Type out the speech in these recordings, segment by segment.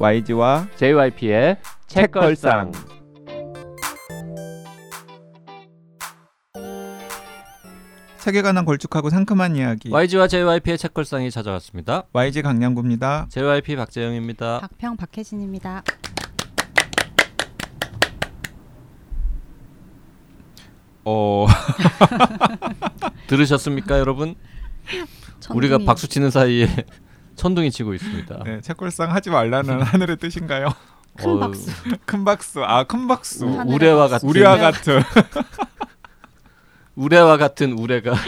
YG와 JYP의 책걸상. 책에 관한 걸쭉하고 상큼한 이야기 YG와 JYP의 책걸상이 찾아왔습니다. YG 강량구입니다. JYP 박재영입니다. 박평 박혜진입니다. 어 들으셨습니까, 여러분? 우리가 박수 치는 사이에 천둥이 치고 있습니다. 네, 책걸상 하지 말라는 하늘의 뜻인가요? 큰 어우, 박수. 큰 박수. 아, 큰 박수. 우- 하늘의 우레와 박수. 같은 우리와 같은. 우레와 같은 우레가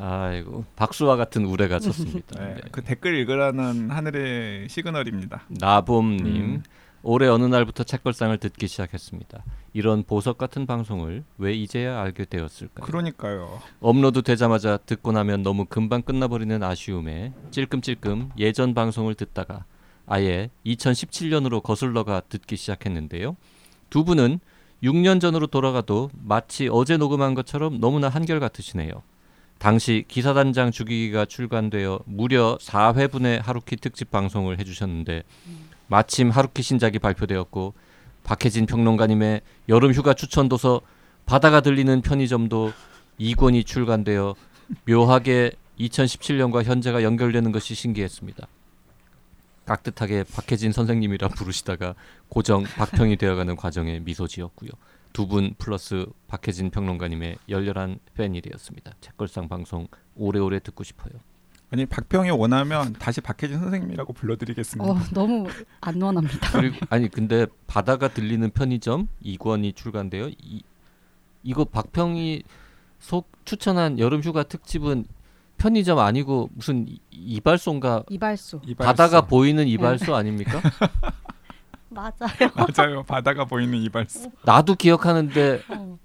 아이고 박수와 같은 우레가 쳤습니다. 네, 네. 그 댓글 읽으라는 하늘의 시그널입니다. 나봄님 음. 올해 어느 날부터 책걸상을 듣기 시작했습니다. 이런 보석 같은 방송을 왜 이제야 알게 되었을까요? 그러니까요. 업로드 되자마자 듣고 나면 너무 금방 끝나버리는 아쉬움에 찔끔찔끔 예전 방송을 듣다가 아예 2017년으로 거슬러가 듣기 시작했는데요. 두 분은 6년 전으로 돌아가도 마치 어제 녹음한 것처럼 너무나 한결같으시네요. 당시 기사단장 주기기가 출간되어 무려 4회분의 하루키 특집 방송을 해주셨는데 마침 하루키 신작이 발표되었고 박혜진 평론가님의 여름 휴가 추천 도서 바다가 들리는 편의점도 2권이 출간되어 묘하게 2017년과 현재가 연결되는 것이 신기했습니다. 깍듯하게 박혜진 선생님이라 부르시다가 고정 박평이 되어가는 과정에 미소 지었고요. 두 분 플러스 박혜진 평론가님의 열렬한 팬이 되었습니다. 책걸상 방송 오래오래 듣고 싶어요. 아니 박평이 원하면 다시 박혜진 선생님이라고 불러드리겠습니다. 어 너무 안 원합니다. 그리고 아니 근데 바다가 들리는 편의점 2권이 출간돼요. 이 이거 박평이 속 추천한 여름 휴가 특집은 편의점 아니고 무슨 이- 이발소인가 이발소. 이발소. 바다가 보이는 이발소 아닙니까? 맞아요. 맞아요. 바다가 보이는 이발소. 나도 기억하는데 어.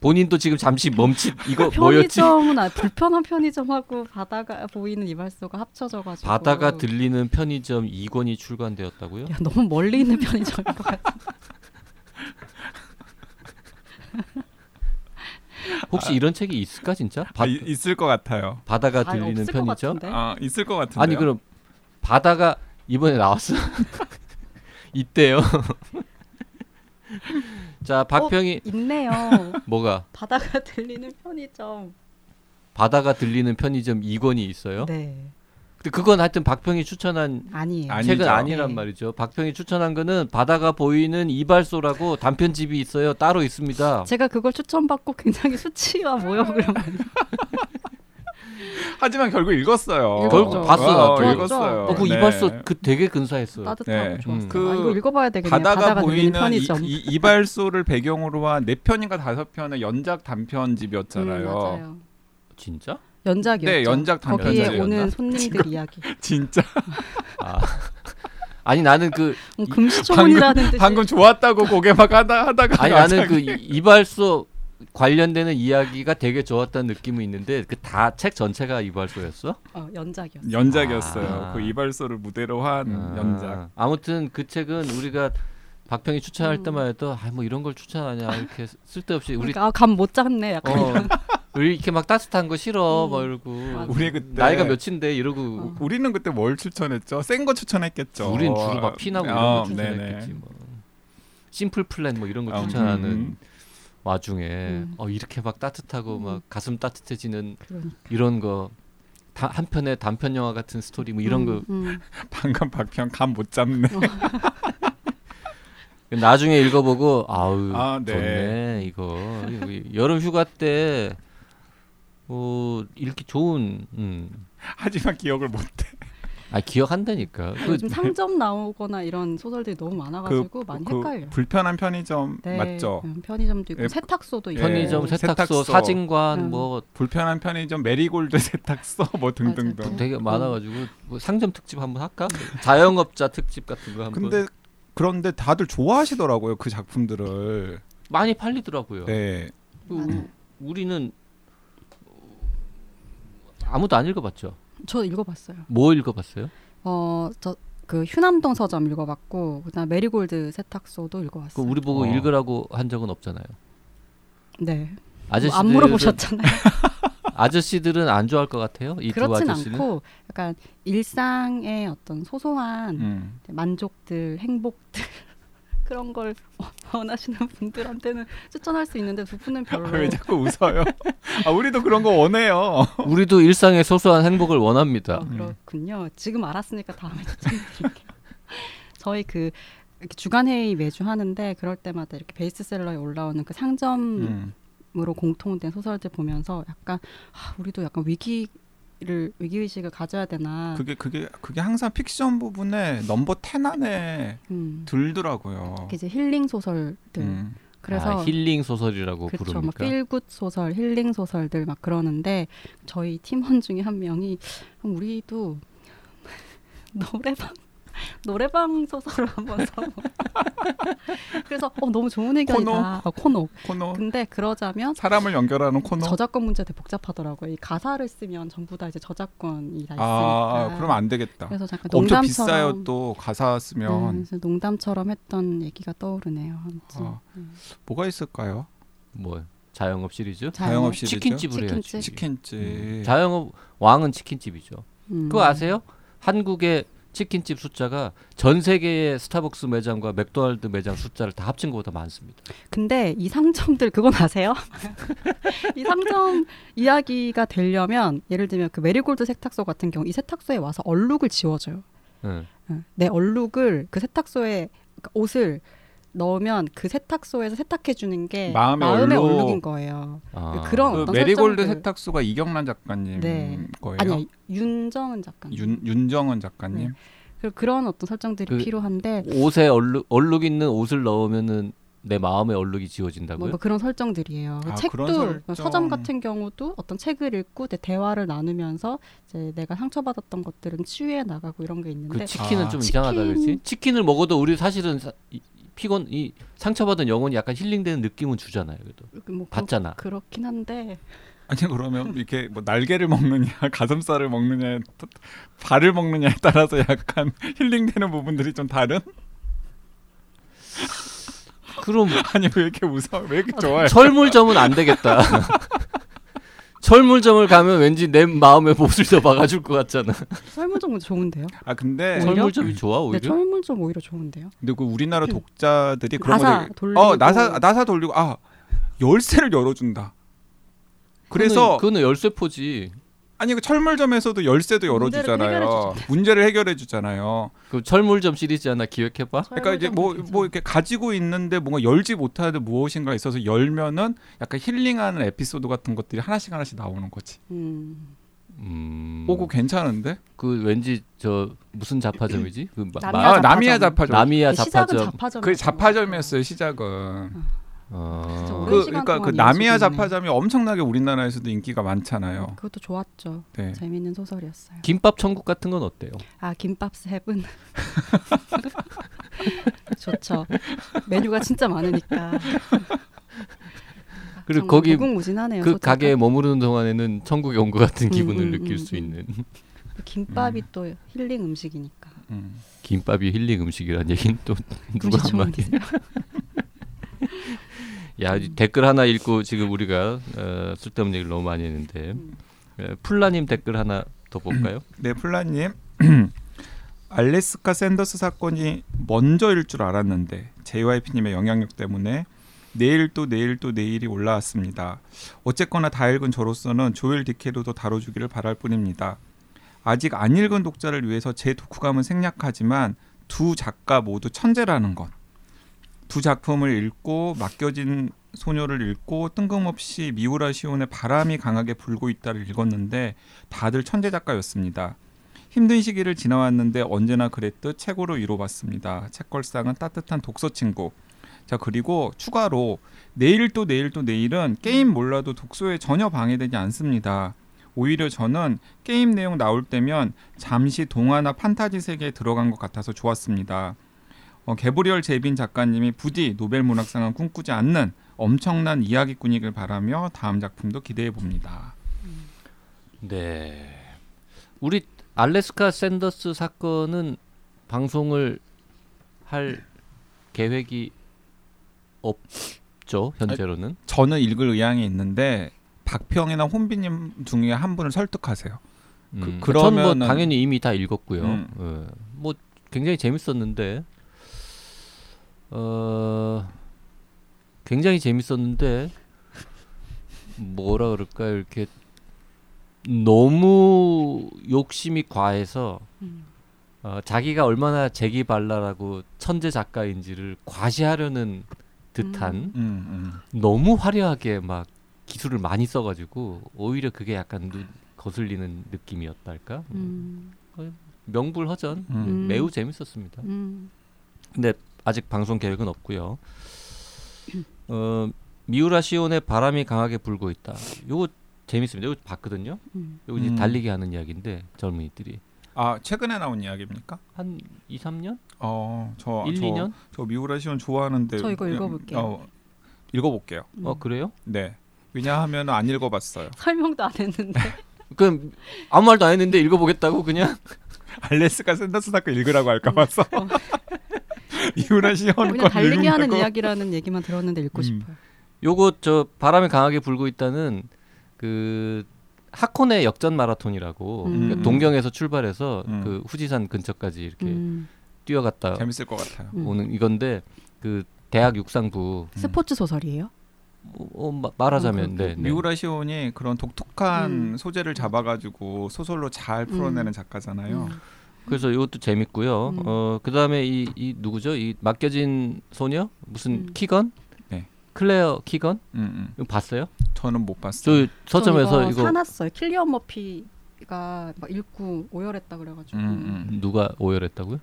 본인도 지금 잠시 멈칫 이거 뭐였지? 편의점은 아, 불편한 편의점하고 바다가 보이는 이발소가 합쳐져가지고. 바다가 들리는 편의점 2권이 출간되었다고요? 야 너무 멀리 있는 편의점인 것 같아. 혹시 이런 책이 있을까 진짜? 바, 아, 이- 있을 것 같아요. 바다가 아, 들리는 편의점? 같은데? 아 있을 것 같은데. 아니 그럼 바다가 이번에 나왔어? 있대요. 자 박평이 있네요. 뭐가 바다가 들리는 편의점. 바다가 들리는 편의점 2권이 있어요? 네. 근데 그건 하여튼 박평이 추천한 아니에요. 아니- 책은 아니죠. 아니란 네. 말이죠. 박평이 추천한 거는 바다가 보이는 이발소라고 단편집이 있어요. 따로 있습니다. 제가 그걸 추천받고 굉장히 수치와 모욕을 많이 하지만 결국 읽었어요. 읽었죠. 봤어, 어. 읽었어요. 어, 그 네. 이발소 그 되게 근사했어요. 따뜻하고 네. 좋았어요. 음. 그 아, 이거 읽어봐야 되겠네요. 바다가, 들리는 보이는 이. 이, 이발소를 배경으로 한 네 편인가 다섯 편의 연작 단편집이었잖아요. 음, 맞아요. 진짜? 연작이었죠. 네, 연작 거기에 단편집이었나? 오는 손님들 이야기. 진짜 아. 아니 나는 그 음, 금시초문이라는 뜻이. 방금 좋았다고 고개 막 하다 하다가 아니 나는 그 이- 이발소 관련되는 이야기가 되게 좋았다는 느낌이 있는데 그 다 책 전체가 이발소였어? 어, 연작이었어. 연작이었어요. 아. 그 이발소를 무대로 한 아, 연작. 아무튼 그 책은 우리가 박평이 추천할 음. 때만 해도 아뭐 이런 걸 추천하냐 이렇게 쓸데없이 우리 그러니까 아, 감못 잡네. 약간 어, 이런. 우리 이렇게 막 따뜻한 거 싫어 음. 뭐 이러고. 우리 그때 나이가 몇인데 이러고 어. 우리는 그때 뭘 추천했죠? 센 거 추천했겠죠. 우린 주로 막 피나고 이런 어, 거 추천했겠지 네네. 뭐 심플 플랜 뭐 이런 거 음, 추천하는 음. 와중에 음. 어 이렇게 막 따뜻하고 음. 막 가슴 따뜻해지는 그러니까. 이런 거 다, 한 편의 단편 영화 같은 스토리 뭐 이런 음, 거 음. 방금 박평 감 못 잡네. 나중에 읽어보고 아우 아, 네. 좋네 이거 이거 여름 휴가 때 어, 읽기 좋은 음. 하지만 기억을 못 해. 아 기억한다니까 그 요즘 상점 나오거나 이런 소설들이 너무 많아가지고 많이 그 헷갈려. 불편한 편의점 네, 맞죠? 음, 편의점도 있고 예, 세탁소도 있고. 편의점 예, 세탁소, 세탁소. 사진관 음. 뭐 불편한 편의점 메리골드 세탁소 뭐 등등등. 되게 많아가지고 뭐 상점 특집 한번 할까? 자영업자 특집 같은 거 한번 근데 그런데 다들 좋아하시더라고요 그 작품들을. 많이 팔리더라고요. 네. 그 우리는 아무도 안 읽어봤죠. 저 읽어봤어요. 뭐 읽어봤어요? 어, 저 그 휴남동 서점 읽어봤고 그다음 메리골드 세탁소도 그 읽어봤어요. 우리 보고 어. 읽으라고 한 적은 없잖아요. 네. 아저씨들 안 물어보셨잖아요. 아저씨들은 안 좋아할 것 같아요. 이두 그렇진 아저씨는. 않고 약간 일상의 어떤 소소한 음. 만족들, 행복들 그런 걸 원하시는 분들한테는 추천할 수 있는데 두 분은 별로 아, 왜 자꾸 웃어요? 아, 우리도 그런 거 원해요. 우리도 일상의 소소한 행복을 원합니다. 어, 그렇군요. 지금 알았으니까 다음에 추천드릴게요. 저희 그 주간 회의 매주 하는데 그럴 때마다 이렇게 베스트셀러에 올라오는 그 상점으로 음. 공통된 소설들 보면서 약간 아, 우리도 약간 위기 를 위기 의식을 가져야 되나. 그게 그게 그게 항상 픽션 부분에 넘버 10 안에 음. 들더라고요. 이제 힐링 소설들. 음. 그래서 아, 힐링 소설이라고 그렇죠. 막 부릅니까? feel-good 소설, 힐링 소설들 막 그러는데 저희 팀원 중에 한 명이 우리도 노래방 노래방 소설을 한번 써보. 그래서 어 너무 좋은 의견이다. 어, 코너. 코너 근데 그러자면 사람을 연결하는 코너. 저작권 문제 되게 복잡하더라고요. 이 가사를 쓰면 전부 다 이제 저작권이 다 있으니까. 아, 그럼 안 되겠다. 그래서 잠깐 엄청 농담처럼 비싸요 또 가사 네, 쓰면 그래서 농담처럼 했던 얘기가 떠오르네요. 아무튼. 어. 음. 뭐가 있을까요? 뭐 자영업 시리즈? 자영업 시리즈? 치킨집을 해야지. 치킨집. 치킨집. 음. 자영업 왕은 치킨집이죠. 음. 그거 아세요? 한국의 치킨집 숫자가 전 세계의 스타벅스 매장과 맥도날드 매장 숫자를 다 합친 것보다 많습니다. 근데 이 상점들 그건 아세요? 이 상점 이야기가 되려면 예를 들면 그 메리골드 세탁소 같은 경우 이 세탁소에 와서 얼룩을 지워줘요. 응. 응. 내 얼룩을 그 세탁소에 옷을 넣으면 그 세탁소에서 세탁해 주는 게 마음의 마음의, 얼룩. 얼룩인 거예요. 아. 그런 그 어떤 메리골드 설정들. 세탁소가 이경란 작가님 네. 거예요. 아니야 윤정은 작가. 윤 윤정은 작가님. 그 그런 어떤 설정들이 그- 필요한데 옷에 얼룩, 얼룩 있는 옷을 넣으면은 내 마음의 얼룩이 지워진다고요? 뭐, 뭐 그런 설정들이에요. 아, 책도 그런 설정. 서점 같은 경우도 어떤 책을 읽고 내 대화를 나누면서 이제 내가 상처받았던 것들은 치유해 나가고 이런 게 있는데 그 치킨은 아. 좀 치킨- 이상하다 그렇지? 치킨을 먹어도 우리 사실은 사, 이, 피곤 이 상처받은 영혼이 약간 힐링되는 느낌은 주잖아요. 그래도 뭐 그, 받잖아. 그렇긴 한데 아니 그러면 이렇게 뭐 날개를 먹느냐 가슴살을 먹느냐 또 발을 먹느냐에 따라서 약간 힐링되는 부분들이 좀 다른? 그럼 아니 왜 이렇게 웃어? 왜 이렇게 좋아해? 철물점은 안 되겠다. 철물점을 가면 왠지 내 마음의 못을 더 박아줄 것 같잖아. 설문점 좋은데요? 아 근데 오히려? 철물점이 좋아 네, 오히려? 설문점 오히려 좋은데요. 근데 그 우리나라 독자들이 그런 나사 거를 돌리고 어 나사 나사 돌리고 아 열쇠를 열어준다. 그래서 그거는, 그거는 열쇠포지. 아니 그 철물점에서도 열쇠도 열어주잖아요. 문제를 해결해 주잖아요. 그 철물점 시리즈 하나 기획해봐. 그러니까 이제 설문점도 뭐 뭐. 이렇게 가지고 있는데 뭔가 열지 못하는 무엇인가 있어서 열면은 약간 힐링하는 에피소드 같은 것들이 하나씩 하나씩 나오는 거지. 음, 음. 오고 괜찮은데? 그 왠지 저 무슨 자파점이지? 그 마, 나미야 아 나미야 자파점. 자파점. 나미야 시작은 자파점. 자파점. 그 자파점이었어요 시작은. 어. 그 시간 그러니까 그 나미야 있네. 자파점이 엄청나게 우리나라에서도 인기가 많잖아요. 그것도 좋았죠. 네. 재밌는 소설이었어요. 김밥 천국 같은 건 어때요? 아 김밥 세븐 좋죠. 메뉴가 진짜 많으니까. 그리고 거기 무궁무진하네요. 그 소재가. 가게에 머무르는 동안에는 천국에 온 것 같은 음, 기분을 음, 느낄 음, 수 음. 있는 김밥이 음. 또 힐링 음식이니까. 음. 김밥이 힐링 음식이란 얘기는 또 누가 한 말이야? 전문이세요? 야이 댓글 하나 읽고 지금 우리가 어, 쓸데없는 얘기를 너무 많이 했는데 음. 에, 플라님 댓글 하나 더 볼까요? 네, 플라님. 알래스카 샌더스 사건이 먼저일 줄 알았는데 JYP님의 영향력 때문에 내일 또 내일 또 내일이 올라왔습니다. 어쨌거나 다 읽은 저로서는 조엘 디케로도 다뤄주기를 바랄 뿐입니다. 아직 안 읽은 독자를 위해서 제 독후감은 생략하지만 두 작가 모두 천재라는 것. 두 작품을 읽고 맡겨진 소녀를 읽고 뜬금없이 미우라 시온의 바람이 강하게 불고 있다를 읽었는데 다들 천재 작가였습니다. 힘든 시기를 지나왔는데 언제나 그랬듯 최고로 위로받습니다. 책걸상은 따뜻한 독서 친구. 자 그리고 추가로 내일 또 내일 또 내일은 게임 몰라도 독서에 전혀 방해되지 않습니다. 오히려 저는 게임 내용 나올 때면 잠시 동화나 판타지 세계에 들어간 것 같아서 좋았습니다. 어, 개브리얼 제빈 작가님이 부디 노벨 문학상은 꿈꾸지 않는 엄청난 이야기꾼이길 바라며 다음 작품도 기대해 봅니다. 네. 우리 알래스카 샌더스 사건은 방송을 할 계획이 없죠 현재로는. 저는 읽을 의향이 있는데 박평이나 혼비님 중에 한 분을 설득하세요. 음, 그- 저는 뭐 당연히 이미 다 읽었고요. 음. 예. 뭐 굉장히 재밌었는데 어 굉장히 재밌었는데 뭐라 그럴까 이렇게 너무 욕심이 과해서 음. 어, 자기가 얼마나 재기발랄하고 천재 작가인지를 과시하려는 듯한 음. 음, 음. 너무 화려하게 막 기술을 많이 써가지고 오히려 그게 약간 눈 거슬리는 느낌이었달까 음. 명불허전 음. 음. 매우 재밌었습니다. 음. 근데 아직 방송 계획은 없고요. 어, 미우라 시온의 바람이 강하게 불고 있다. 요거 재밌습니다. 요거 봤거든요. 음. 요거 이제 음. 달리기 하는 이야기인데 젊은이들이 아 최근에 나온 이야기입니까? 한 2, 3년? 어, 저 1, 저, 2년? 저 미우라 시온 좋아하는데 저 이거 읽어볼게요. 어, 읽어볼게요. 음. 어 그래요? 네. 왜냐하면 안 읽어봤어요. 설명도 안 했는데 그럼 아무 말도 안 했는데 읽어보겠다고 그냥 알래스카 샌더스 사건 읽으라고 할까 봐서. 미우라 시온 그냥 거 달리기 하는. 이야기라는 얘기만 들었는데 읽고 음. 싶어요. 요거 저 바람이 강하게 불고 있다는 그 하코네 역전 마라톤이라고 음. 그러니까 동경에서 출발해서 음. 그 후지산 근처까지 이렇게 음. 뛰어갔다 재밌을 것 같아요. 음. 오는 이건데 그 대학 육상부 스포츠 소설이에요? 어, 어, 마- 말하자면 어, 네, 네. 미우라 시온이 그런 독특한 음. 소재를 잡아가지고 소설로 잘 풀어내는 작가잖아요. 음. 그래서 이것도 재밌고요. 음. 어 그다음에 이, 이 누구죠? 이 맡겨진 소녀 무슨 음. 키건? 네. 클레어 키건? 음, 음. 이거 봤어요? 저는 못 봤어요. 저 서점에서 전 이거, 사놨어요. 킬리언 머피가 막 읽고 오열했다 그래가지고 음, 음. 누가 오열했다고요?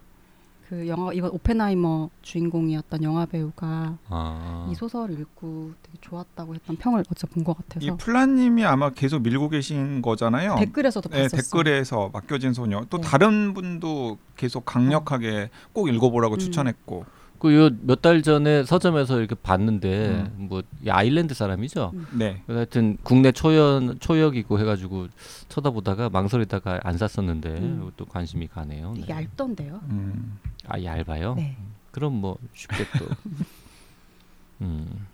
그 영화 이번 오펜하이머 주인공이었던 영화 배우가 아. 이 소설 읽고 되게 좋았다고 했던 평을 어제 본 것 같아서 플라님이 아마 계속 밀고 계신 거잖아요. 댓글에서도 네, 봤었어. 댓글에서 맡겨진 소녀. 또 네. 다른 분도 계속 강력하게 꼭 읽어보라고 음. 추천했고. 그몇 달 전에 서점에서 이렇게 봤는데 음. 뭐이 아일랜드 사람이죠. 음. 네. 하여튼 국내 초연 초역이고 해가지고 쳐다보다가 망설이다가 안 샀었는데 음. 이것도 관심이 가네요. 네. 얇던데요. 음. 아 얇아요. 네. 그럼 뭐 쉽게 또. 음.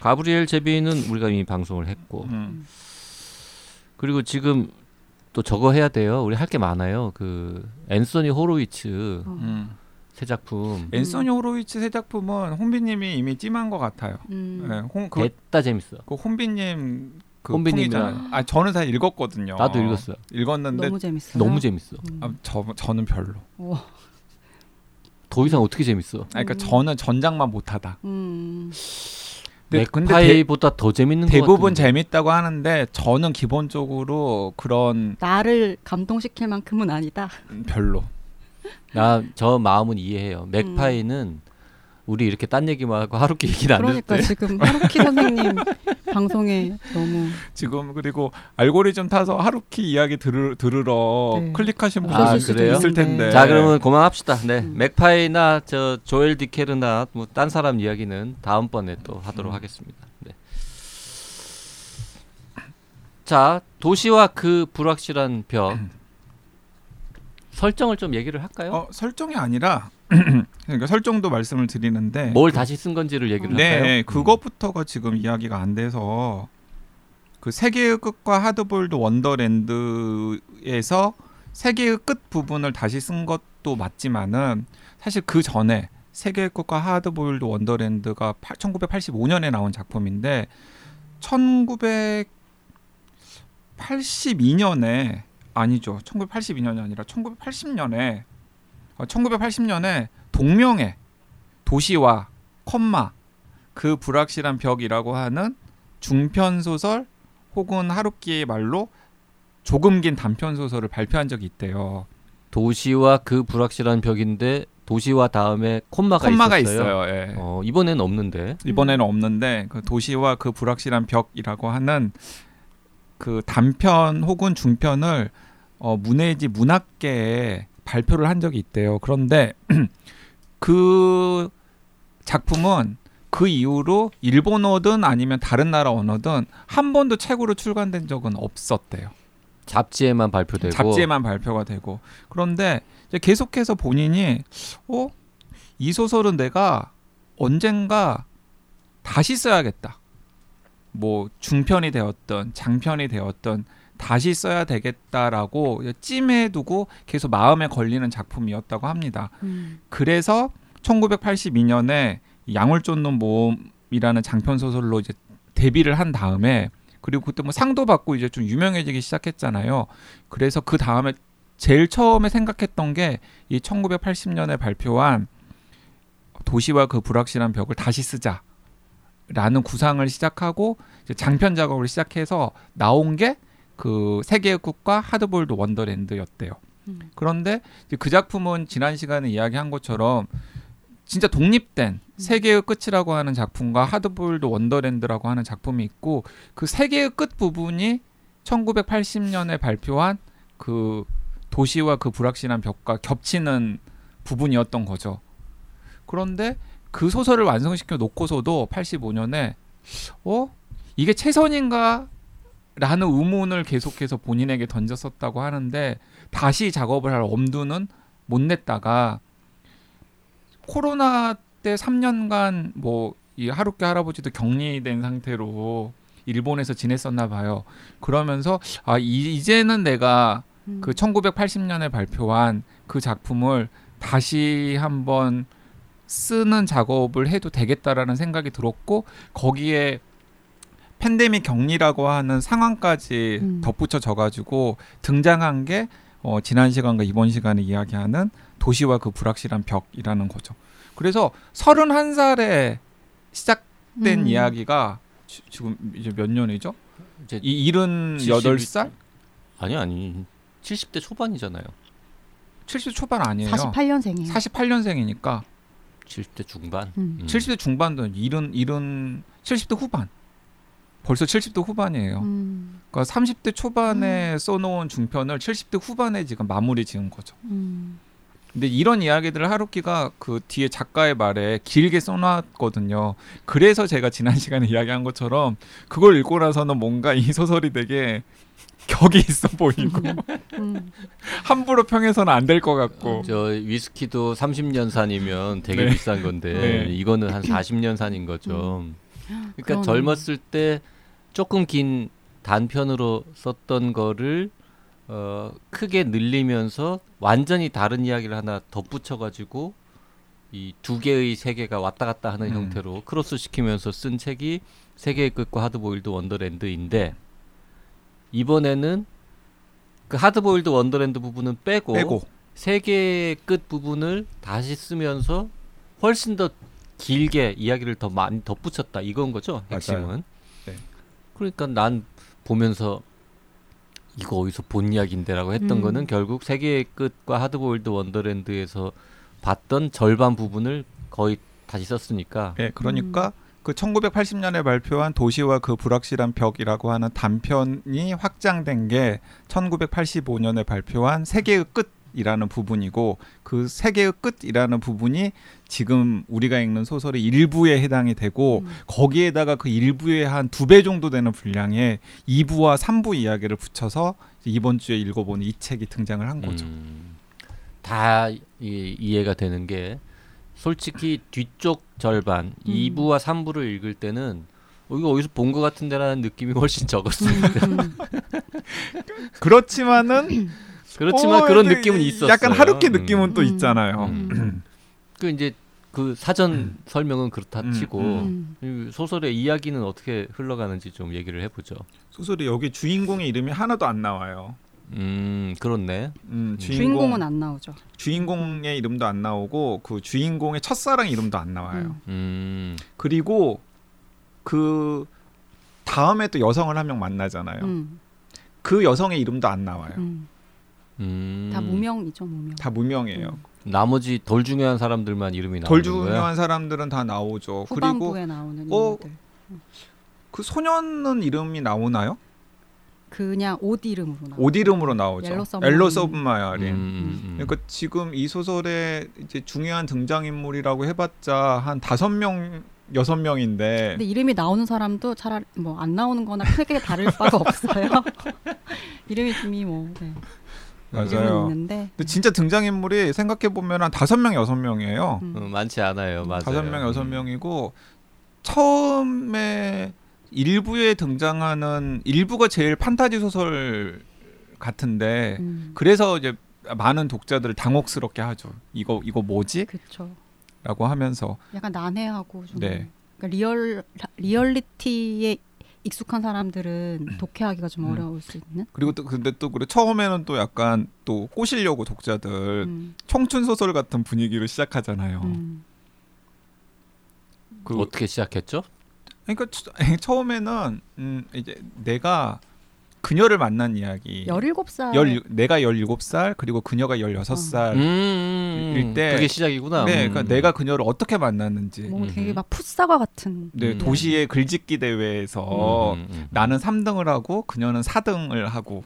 가브리엘 제비는 우리가 이미 방송을 했고 음. 그리고 지금 또 저거 해야 돼요. 우리 할 게 많아요. 그 앤서니 호로위츠 어. 음. 새 작품 앤소니 호로위츠 새 작품은 홍비님이 이미 찜한 것 같아요. 음. 네, 홍, 그, 됐다 재밌어. 그 홍비님 그 풍이잖아요. 아 저는 다 읽었거든요. 나도 읽었어요. 읽었는데 너무 재밌어요. 너무 재밌어. 음. 아, 저 저는 별로. 우와. 더 이상 어떻게 재밌어? 아, 그러니까 음. 저는 전작만 못하다. 음. 근데, 맥파이보다 더 재밌는 것 대부분 같은데. 재밌다고 하는데 저는 기본적으로 그런 나를 감동시킬 만큼은 아니다. 음, 별로. 나 저 마음은 이해해요. 맥파이는 우리 이렇게 딴 얘기만 하고 하루키 얘기는 안 그러니까 때 지금 하루키 선생님 방송에 너무 지금 그리고 알고리즘 타서 하루키 이야기 들으, 들으러 네. 클릭하신 분들 아? 있을 텐데. 자 그러면 그만합시다. 네, 음. 맥파이나 저 조엘 디케르나 뭐 딴 사람 이야기는 다음번에 또 하도록 음. 하겠습니다. 네. 자 도시와 그 불확실한 벽 설정을 좀 얘기를 할까요? 어, 설정이 아니라 그러니까 설정도 말씀을 드리는데 뭘 다시 쓴 건지를 얘기를 할까요? 네, 음. 그것부터가 지금 이야기가 안 돼서 그 세계의 끝과 하드볼드 원더랜드에서 세계의 끝 부분을 다시 쓴 것도 맞지만은 사실 그 전에 세계의 끝과 하드볼드 원더랜드가 1985년에 나온 작품인데 1982년에 아니죠. 1982년이 아니라 1980년에 어, 1980년에 동명의 도시와 컴마 그 불확실한 벽이라고 하는 중편 소설 혹은 하루키의 말로 조금 긴 단편 소설을 발표한 적이 있대요. 도시와 그 불확실한 벽인데 도시와 다음에 콤마가, 콤마가 있었어요. 있어요. 예. 어, 이번엔 없는데. 이번에는 없는데 그 도시와 그 불확실한 벽이라고 하는 그 단편 혹은 중편을 어, 문해지 문학계에 발표를 한 적이 있대요. 그런데 그 작품은 그 이후로 일본어든 아니면 다른 나라 언어든 한 번도 책으로 출간된 적은 없었대요. 잡지에만 발표되고 잡지에만 발표가 되고 그런데 계속해서 본인이 어? 이 소설은 내가 언젠가 다시 써야겠다. 뭐 중편이 되었던 장편이 되었던 다시 써야 되겠다라고 찜해두고 계속 마음에 걸리는 작품이었다고 합니다. 음. 그래서 1982년에 양을 쫓는 모험이라는 장편 소설로 이제 데뷔를 한 다음에 그리고 그때 뭐 상도 받고 이제 좀 유명해지기 시작했잖아요. 그래서 그 다음에 제일 처음에 생각했던 게 이 1980년에 발표한 도시와 그 불확실한 벽을 다시 쓰자라는 구상을 시작하고 이제 장편 작업을 시작해서 나온 게 그 세계의 끝과 하드볼드 원더랜드였대요. 음. 그런데 그 작품은 지난 시간에 이야기한 것처럼 진짜 독립된 세계의 끝이라고 하는 작품과 하드볼드 원더랜드라고 하는 작품이 있고 그 세계의 끝 부분이 1980년에 발표한 그 도시와 그 불확실한 벽과 겹치는 부분이었던 거죠. 그런데 그 소설을 완성시켜 놓고서도 85년에 어 이게 최선인가? 라는 의문을 계속해서 본인에게 던졌었다고 하는데 다시 작업을 할 엄두는 못 냈다가 코로나 때 3년간 뭐 이 하루께 할아버지도 격리된 상태로 일본에서 지냈었나 봐요. 그러면서 아 이, 이제는 내가 음. 그 1980년에 발표한 그 작품을 다시 한번 쓰는 작업을 해도 되겠다라는 생각이 들었고 거기에 팬데믹 격리라고 하는 상황까지 음. 덧붙여져 가지고 등장한 게 어, 지난 시간과 이번 시간에 이야기하는 도시와 그 불확실한 벽이라는 거죠. 그래서 31살에 시작된 음. 이야기가 지- 지금 이제 몇 년이죠? 이제 이 78살? 아니 아니 70대 초반이잖아요. 70 초반 아니에요. 48년생이에요. 48년생이니까 70대 중반. 음. 음. 70대 중반도 일은 일은 70대 후반. 벌써 70대 후반이에요. 음. 그러니까 30대 초반에 써놓은 중편을 70대 후반에 지금 마무리 지은 거죠. 음. 근데 이런 이야기들을 하루키가 그 뒤에 작가의 말에 길게 써놨거든요. 그래서 제가 지난 시간에 이야기한 것처럼 그걸 읽고 나서는 뭔가 이 소설이 되게 격이 있어 보이고 음. 함부로 평해서는 안 될 것 같고 저 위스키도 30년 산이면 되게 네. 비싼 건데 네. 이거는 한 40년 산인 거죠. 그러니까 그러네. 젊었을 때 조금 긴 단편으로 썼던 거를 어, 크게 늘리면서 완전히 다른 이야기를 하나 덧붙여 가지고 이 두 개의 세계가 왔다 갔다 하는 음. 형태로 크로스 시키면서 쓴 책이 세계의 끝과 하드보일드 원더랜드인데 이번에는 그 하드보일드 원더랜드 부분은 빼고, 빼고 세계의 끝 부분을 다시 쓰면서 훨씬 더 길게 이야기를 더 많이 덧붙였다 이건 거죠 핵심은. 네. 그러니까 난 보면서 이거 어디서 본 이야기인데라고 했던 음. 거는 결국 세계의 끝과 하드보일드 원더랜드에서 봤던 절반 부분을 거의 다시 썼으니까 예, 그러니까 그 1980년에 발표한 도시와 그 불확실한 벽이라고 하는 단편이 확장된 게 1985년에 발표한 세계의 끝 이라는 부분이고 그 세계의 끝이라는 부분이 지금 우리가 읽는 소설의 일부에 해당이 되고 음. 거기에다가 그 일부에 한두 배 정도 되는 분량의 2부와 3부 이야기를 붙여서 이번 주에 읽어본 이 책이 등장을 한 거죠. 음, 다 이, 이해가 되는 게 솔직히 뒤쪽 절반 음. 2부와 3부를 읽을 때는 어, 이거 어디서 본 것 같은데라는 느낌이 훨씬 적었습니다. 음. 그렇지만은 그렇지만 어, 그런 느낌은 있었어요. 약간 하루키 음. 느낌은 또 음. 있잖아요. 음. 그 이제 그 사전 설명은 그렇다 음, 치고 음. 이 소설의 이야기는 어떻게 흘러가는지 좀 얘기를 해보죠. 소설이 여기 주인공의 이름이 하나도 안 나와요. 음 그렇네. 음, 주인공, 주인공은 안 나오죠. 주인공의 이름도 안 나오고 그 주인공의 첫사랑 이름도 안 나와요. 음. 음 그리고 그 다음에 또 여성을 한 명 만나잖아요. 음. 그 여성의 이름도 안 나와요. 음. 음. 다 무명이죠, 무명. 다 무명이에요. 음. 나머지 덜 중요한 사람들만 이름이 덜 나오는 거야. 중요한 사람들은 다 나오죠. 그리고 후반부에 나오는 어, 인물들. 그 소년은 이름이 나오나요? 그냥 옷 이름으로 나와. 옷 이름으로 나오죠. 엘로 서브마린. 음, 음, 음. 그러니까 지금 이 소설의 이제 중요한 등장 인물이라고 해봤자 한 다섯 명 여섯 명인데 근데 이름이 나오는 사람도 차라리 뭐 안 나오는-거나 크게 다를 바가 없어요. 이름이 이미 뭐 네. 이름은 맞아요. 있는데. 근데 진짜 등장 인물이 생각해 보면 한 다섯 명 여섯 명이에요. 음. 어, 많지 않아요. 맞아요. 다섯 명 여섯 음. 명이고 처음에 일부에 등장하는 일부가 제일 판타지 소설 같은데 음. 그래서 이제 많은 독자들을 당혹스럽게 하죠. 이거 이거 뭐지? 그렇죠. 라고 하면서 약간 난해하고 좀 네. 그러니까 리얼 리얼리티에 익숙한 사람들은 독해하기가 좀 음. 어려울 수 있는. 그리고 또 근데 또 그래 처음에는 또 약간 또 꼬시려고 독자들 음. 청춘 소설 같은 분위기로 시작하잖아요. 음. 그 어떻게 시작했죠? 그러니까 처- 처음에는 음 이제 내가 그녀를 만난 이야기. 17살 열 내가 17살 그리고 그녀가 16살. 음, 음, 일 때- 그게 시작이구나. 네, 음. 그러니까 내가 그녀를 어떻게 만났는지. 뭐 되게. 막 풋사과 같은 네, 음. 도시의 글짓기 대회에서 음, 음, 음. 나는 3등을 하고 그녀는 4등을 하고.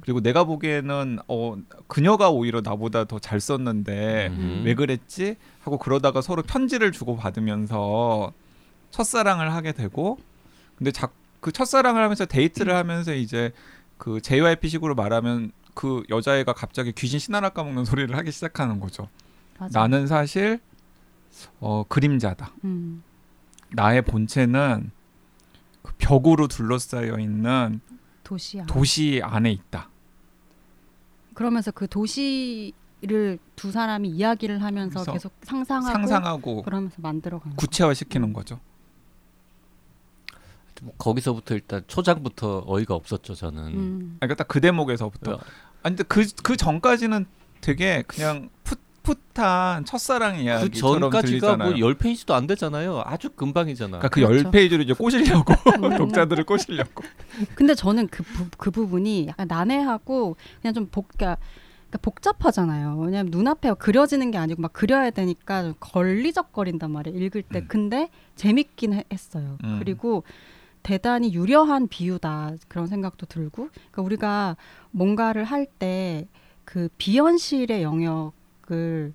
그리고 내가 보기에는 어 그녀가 오히려 나보다 더 잘 썼는데. 왜 그랬지 하고 그러다가 서로 편지를 주고 받으면서 첫사랑을 하게 되고 근데 자, 그 첫사랑을 하면서 데이트를 하면서 이제 그 JYP식으로 말하면 그 여자애가 갑자기 귀신 신하나 까먹는 소리를 하기 시작하는 거죠. 맞아. 나는 사실 어 그림자다. 음. 나의 본체는 그 벽으로 둘러싸여 있는 도시야. 도시 안에 있다. 그러면서 그 도시를 두 사람이 이야기를 하면서 계속 상상하고 상상하고 그러면서 만들어 가는 거죠. 구체화 시키는 거죠. 뭐 거기서부터 일단 초장부터 어이가 없었죠 저는. 음. 그러니까 딱 그 대목에서부터. 어, 아니 근데 그 그 전까지는 되게 그냥 풋 풋한 첫사랑 그 이야기처럼 전까지가 들리잖아요. 뭐 열 페이지도 안 되잖아요. 아주 금방이잖아. 그러니까 그 열 그렇죠. 페이지로 이제 꼬시려고 음. 독자들을 꼬시려고. 근데 저는 그, 부, 그 부분이 약간 난해하고 그냥 좀 복, 그러니까, 그러니까 복잡하잖아요. 왜냐면 눈앞에 그려지는 게 아니고 막 그려야 되니까 좀 걸리적거린단 말이에요. 읽을 때. 음. 근데 재밌긴 해- 했어요. 음. 그리고 대단히 유려한 비유다 그런 생각도 들고 그러니까 우리가 뭔가를 할 때 그 비현실의 영역을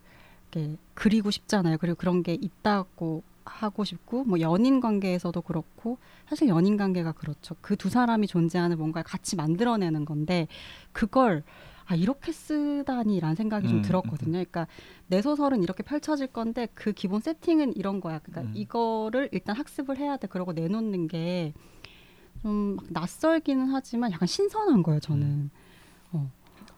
이렇게 그리고 싶잖아요. 그리고 그런 게 있다고 하고 싶고 뭐 연인 관계에서도 그렇고 사실 연인 관계가 그렇죠. 그 두 사람이 존재하는 뭔가를 같이 만들어내는 건데 그걸 아 이렇게 쓰다니라는 생각이 좀 음, 들었거든요. 그러니까 내 소설은 이렇게 펼쳐질 건데 그 기본 세팅은 이런 거야. 그러니까 음. 이거를 일단 학습을 해야 돼. 그러고 내놓는 게 좀 낯설기는 하지만 약간 신선한 거예요. 저는.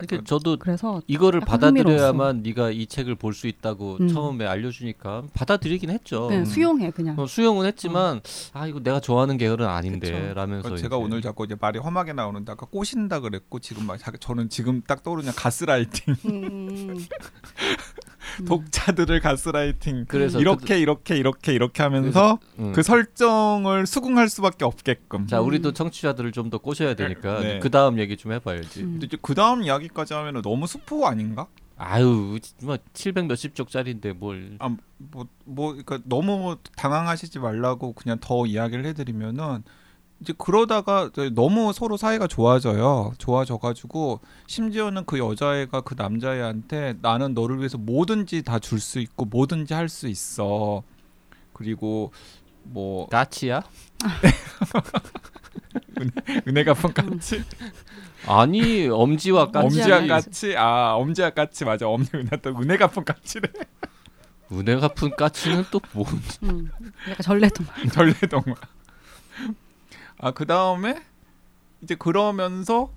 그러니까 저도 그래서 이거를 받아들여야만 네가 이 책을 볼 수 있다고 음. 처음에 알려주니까 받아들이긴 했죠. 그냥 음. 수용해 그냥. 어, 수용은 했지만 아 이거 내가 좋아하는 계열은 아닌데 그쵸. 라면서 그러니까 제가. 오늘 자꾸 이제 말이 험하게 나오는데 아까 꼬신다 그랬고 지금 막 자- 저는 지금 딱 떠오르는 가스라이팅 음. 음. 독자들을 가스라이팅 그래서 이렇게 이렇게 이렇게 이렇게 하면서 음. 그 설정을 수긍할 수밖에 없게끔. 자 음. 우리도 청취자들을 좀 더 꼬셔야 되니까 네. 그 다음 얘기 좀 해봐야지. 음. 근데 이제 그 다음 이야기까지 하면은 너무 스포 아닌가? 아유 뭐700 몇십 쪽짜리인데 뭘 아, 뭐, 뭐, 그러니까 너무 당황하시지 말라고 그냥 더 이야기를 해드리면은 이제 그러다가 너무 서로 사이가 좋아져요. 좋아져가지고 심지어는 그 여자애가 그 남자애한테 나는 너를 위해서 뭐든지 다 줄 수 있고 뭐든지 할 수 있어. 그리고 뭐 까치야? 은혜 갚은 까치, 아니 엄지와 까치. 엄지와 엄지와 까치, 아 엄지와 까치 맞아. 엄지 은혜 또 은혜 갚은 까치래. 은혜 갚은 까치는 또 뭐? 음. 약간 전래동화. 전래동화. 아 그 다음에 이제 그러면서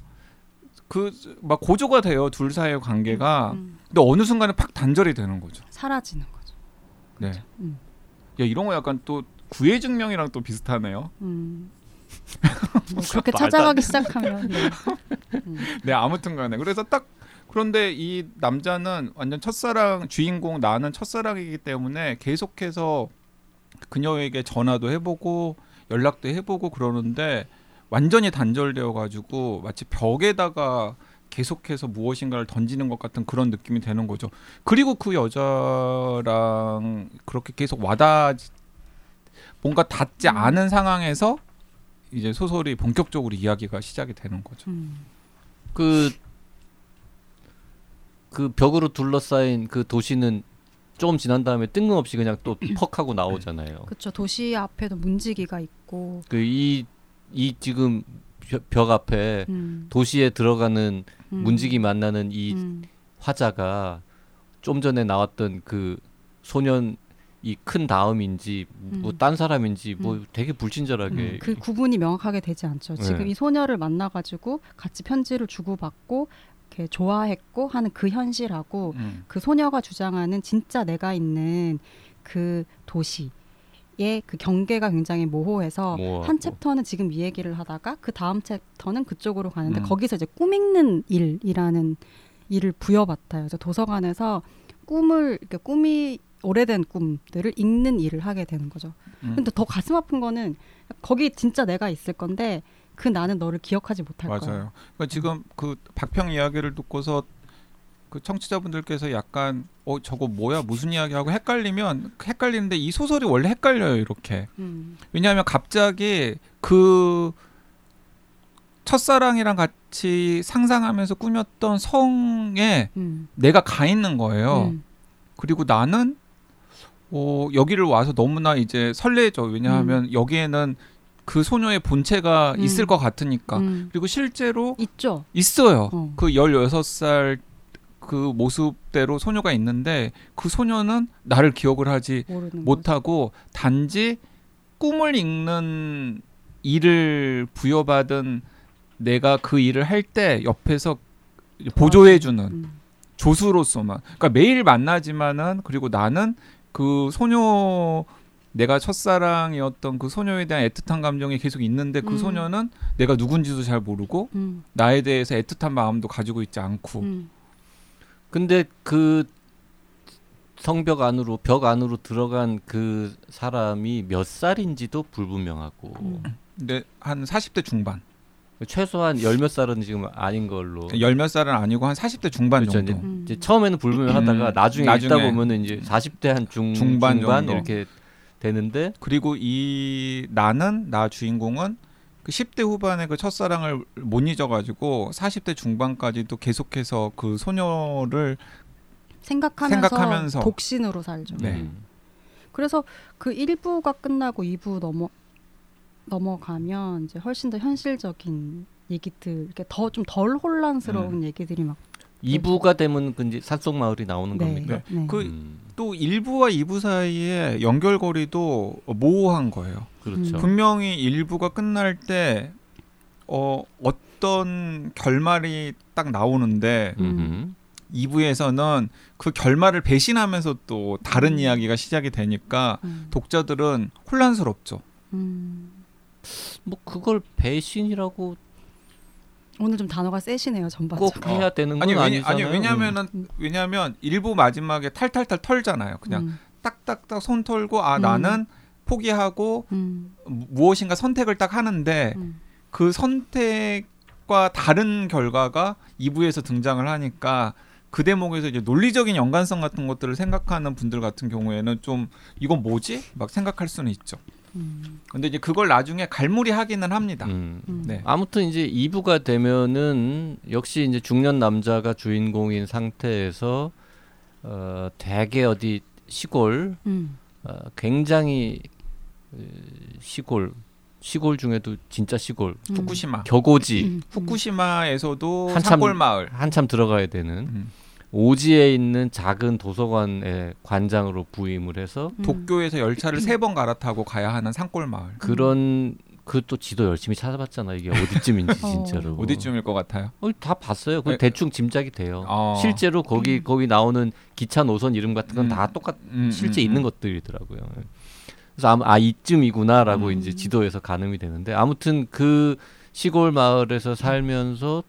그 막 고조가 돼요 둘 사이의 관계가. 음. 근데 어느 순간에 팍 단절이 되는 거죠. 사라지는 거죠. 네. 음. 야 이런 거 약간 또 구애 증명이랑 또 비슷하네요. 음. 뭐 그렇게 찾아가기 시작하면 네. 음. 네 아무튼간에 그래서 딱 그런데 이 남자는 완전 첫사랑 주인공 나는 첫사랑이기 때문에 계속해서 그녀에게 전화도 해보고 연락도 해보고 그러는데 완전히 단절되어 가지고 마치 벽에다가 계속해서 무엇인가를 던지는 것 같은 그런 느낌이 되는 거죠. 그리고 그 여자랑 그렇게 계속 와닿 뭔가 닿지 음. 않은 상황에서 이제 소설이 본격적으로 이야기가 시작이 되는 거죠. 음. 그, 그 벽으로 둘러싸인 그 도시는 조금 지난 다음에 뜬금없이 그냥 또 퍽 하고 나오잖아요. 그렇죠. 도시 앞에도 문지기가 있고. 그이이 지금 벽, 벽 앞에 음. 도시에 들어가는 음. 문지기 만나는 이 음. 화자가 좀 전에 나왔던 그 소년 이 큰 다음인지 뭐 음. 딴 사람인지 뭐 음. 되게 불친절하게 그 구분이 명확하게 되지 않죠. 지금 네. 이 소녀를 만나가지고 같이 편지를 주고받고 이렇게 좋아했고 하는 그 현실하고 음. 그 소녀가 주장하는 진짜 내가 있는 그 도시 의 그 경계가 굉장히 모호해서 모호하고. 한 챕터는 지금 이 얘기를 하다가 그 다음 챕터는 그쪽으로 가는데 음. 거기서 이제 꿈 읽는 일이라는 일을 부여받아요. 그래서 도서관에서 꿈을 이렇게 꿈이 오래된 꿈들을 읽는 일을 하게 되는 거죠. 음. 근데 더 가슴 아픈 거는 거기 진짜 내가 있을 건데 그 나는 너를 기억하지 못할 거야. 맞아요. 그러니까 지금 그 박평 이야기를 듣고서 그 청취자분들께서 약간 어 저거 뭐야 무슨 이야기하고 헷갈리면 헷갈리는데 이 소설이 원래 헷갈려요 이렇게 음. 왜냐하면 갑자기 그 첫사랑이랑 같이 상상하면서 꾸몄던 성에 음. 내가 가 있는 거예요. 음. 그리고 나는 어, 여기를 와서 너무나 이제 설레죠. 왜냐하면 여기에는 그 소녀의 본체가 음. 있을 것 같으니까. 음. 그리고 실제로 있죠. 있어요. 어. 그 16살 그 모습대로 소녀가 있는데 그 소녀는 나를 기억을 하지. 못하고 단지 꿈을 읽는 일을 부여받은 내가 그 일을 할 때 옆에서 보조해주는 음. 조수로서만 그러니까 매일 만나지만은 그리고 나는 그 소녀 내가 첫사랑이었던 그 소녀에 대한 애틋한 감정이 계속 있는데 그 음. 소녀는 내가 누군지도 잘 모르고 음. 나에 대해서 애틋한 마음도 가지고 있지 않고 음. 근데 그 성벽 안으로 벽 안으로 들어간 그 사람이 몇 살인지도 불분명하고 음. 근데 한 40대 중반 최소한 열 몇 살은 지금 아닌 걸로 열 몇 살은 아니고 한 40대 중반 그렇죠. 이제, 정도 음. 이제 처음에는 불분명하다가 음, 나중에, 나중에 읽다 보면은 이제 40대 한 중, 중반 중반, 정도. 이렇게 되는데 그리고 이 나는 나 주인공은 그 10대 후반에 그 첫사랑을 못 잊어가지고 40대 중반까지도 계속해서 그 소녀를 생각하면서, 생각하면서. 독신으로 살죠. 네. 음. 그래서 그 1부가 끝나고 2부 넘어 넘어가면 이제 훨씬 더 현실적인 얘기들 이렇게 더 좀 덜 혼란스러운 음. 얘기들이 막 2부가 되면 그 이제 산속 마을이 나오는 네. 겁니까? 네. 그 음, 또 1부와 2부 사이에 연결고리도 모호한 거예요. 그렇죠. 음. 분명히 1부가 끝날 때 어, 어떤 결말이 딱 나오는데 음흠. 2부에서는 그 결말을 배신하면서 또 다른 음. 이야기가 시작이 되니까 음. 독자들은 혼란스럽죠. 음. 뭐 그걸 배신이라고 오늘 좀 단어가 세시네요 전반적으로. 꼭 해야 되는 건 아니, 아니잖아요. 아니 왜냐면은 음. 왜냐면 일부 마지막에 탈탈탈 털잖아요. 그냥 음. 딱딱딱 손 털고 아 음. 나는 포기하고 음. 무- 무엇인가 선택을 딱 하는데 음. 그 선택과 다른 결과가 2부에서 등장을 하니까 그 대목에서 이제 논리적인 연관성 같은 것들을 생각하는 분들 같은 경우에는 좀 이건 뭐지? 막 생각할 수는 있죠. 음. 근데 이제 그걸 나중에 갈무리 하기는 합니다. 음. 음. 네. 아무튼 이제 2부가 되면은 역시 이제 중년 남자가 주인공인 상태에서 어 되게 어디 시골 음. 어, 굉장히 어, 시골 시골 중에도 진짜 시골 음. 후쿠시마. 격오지 음. 후쿠시마에서도 한참- 산골 마을. 한참 들어가야 되는 음. 오지에 있는 작은 도서관의 관장으로 부임을 해서 음. 도쿄에서 열차를 세 번 갈아타고 가야 하는 산골 마을. 그런 그 또 지도 열심히 찾아봤잖아 이게 어디쯤인지 어. 진짜로 어디쯤일 것 같아요? 어, 다 봤어요. 그 네. 대충 짐작이 돼요. 어. 실제로 거기 거기 나오는 기차 노선 이름 같은 건 음. 다 똑같 음, 실제 음, 있는 음. 것들이더라고요. 그래서 아마 아 이쯤이구나라고 음. 이제 지도에서 가늠이 되는데 아무튼 그 시골 마을에서 살면서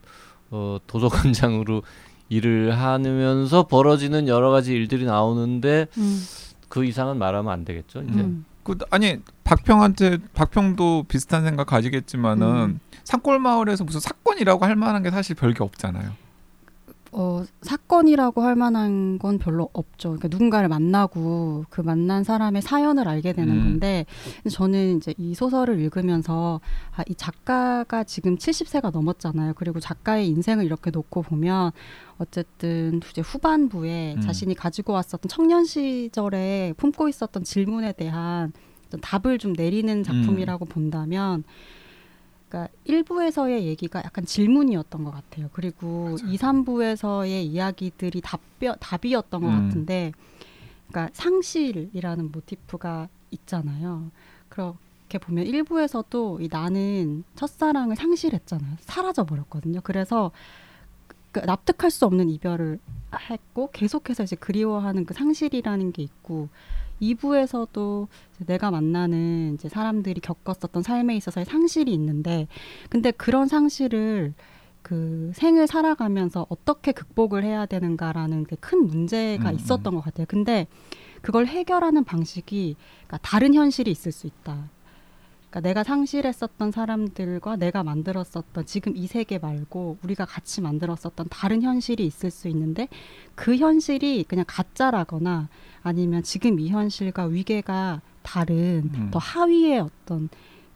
어, 도서관장으로 일을 하면서 벌어지는 여러 가지 일들이 나오는데 음. 그 이상은 말하면 안 되겠죠. 이제 음. 그 아니 박평한테 박평도 비슷한 생각 가지겠지만은 음. 산골 마을에서 무슨 사건이라고 할 만한 게 사실 별게 없잖아요. 어, 사건이라고 할 만한 건 별로 없죠. 그러니까 누군가를 만나고 그 만난 사람의 사연을 알게 되는 음. 건데 저는 이제 이 소설을 읽으면서 아, 이 작가가 지금 70세가 넘었잖아요. 그리고 작가의 인생을 이렇게 놓고 보면 어쨌든 이제 후반부에 음. 자신이 가지고 왔었던 청년 시절에 품고 있었던 질문에 대한 답을 좀 내리는 작품이라고 본다면 그러니까 1부에서의 얘기가 약간 질문이었던 것 같아요. 그리고 맞아요. 2, 3부에서의 이야기들이 답변, 답이었던 것 음. 같은데 그러니까 상실이라는 모티프가 있잖아요. 그렇게 보면 일부에서도 이 나는 첫사랑을 상실했잖아요. 사라져 버렸거든요. 그래서 그 납득할 수 없는 이별을 했고 계속해서 이제 그리워하는 그 상실이라는 게 있고 2부에서도 내가 만나는 이제 사람들이 겪었었던 삶에 있어서의 상실이 있는데 근데 그런 상실을 그 생을 살아가면서 어떻게 극복을 해야 되는가라는 게큰 문제가 음, 있었던 것 같아요. 근데 그걸 해결하는 방식이 그러니까 다른 현실이 있을 수 있다. 그러니까 내가 상실했었던 사람들과 내가 만들었었던 지금 이 세계 말고 우리가 같이 만들었었던 다른 현실이 있을 수 있는데 그 현실이 그냥 가짜라거나 아니면 지금 이 현실과 위계가 다른 음. 더 하위의 어떤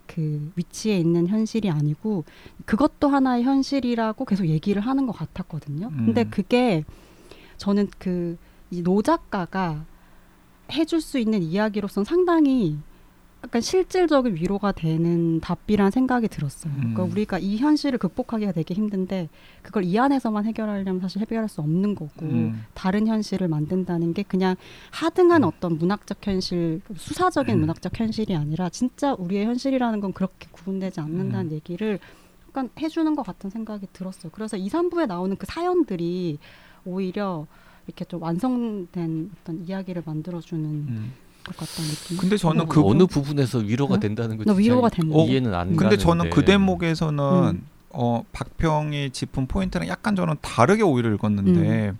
그 위치에 있는 현실이 아니고 그것도 하나의 현실이라고 계속 얘기를 하는 것 같았거든요. 근데 음. 그게 저는 그 이 노 작가가 해줄 수 있는 이야기로선 상당히 약간 실질적인 위로가 되는 답이란 생각이 들었어요. 그러니까 음. 우리가 이 현실을 극복하기가 되게 힘든데 그걸 이 안에서만 해결하려면 사실 해결할 수 없는 거고 음. 다른 현실을 만든다는 게 그냥 하등한 음. 어떤 문학적 현실, 수사적인 음. 문학적 현실이 아니라 진짜 우리의 현실이라는 건 그렇게 구분되지 않는다는 음. 얘기를 약간 해주는 것 같은 생각이 들었어요. 그래서 2, 3부에 나오는 그 사연들이 오히려 이렇게 좀 완성된 어떤 이야기를 만들어주는 음. 것 같다는 느낌. 근데 저는 어. 그 어느 부분에서 위로가 어? 된다는 거나 진짜 위로가 됐는데. 어, 이해는 안 근데 저는. 그 대목에서는 음. 어 박평이 짚은 포인트랑 약간 저는 다르게 오히려 읽었는데 음.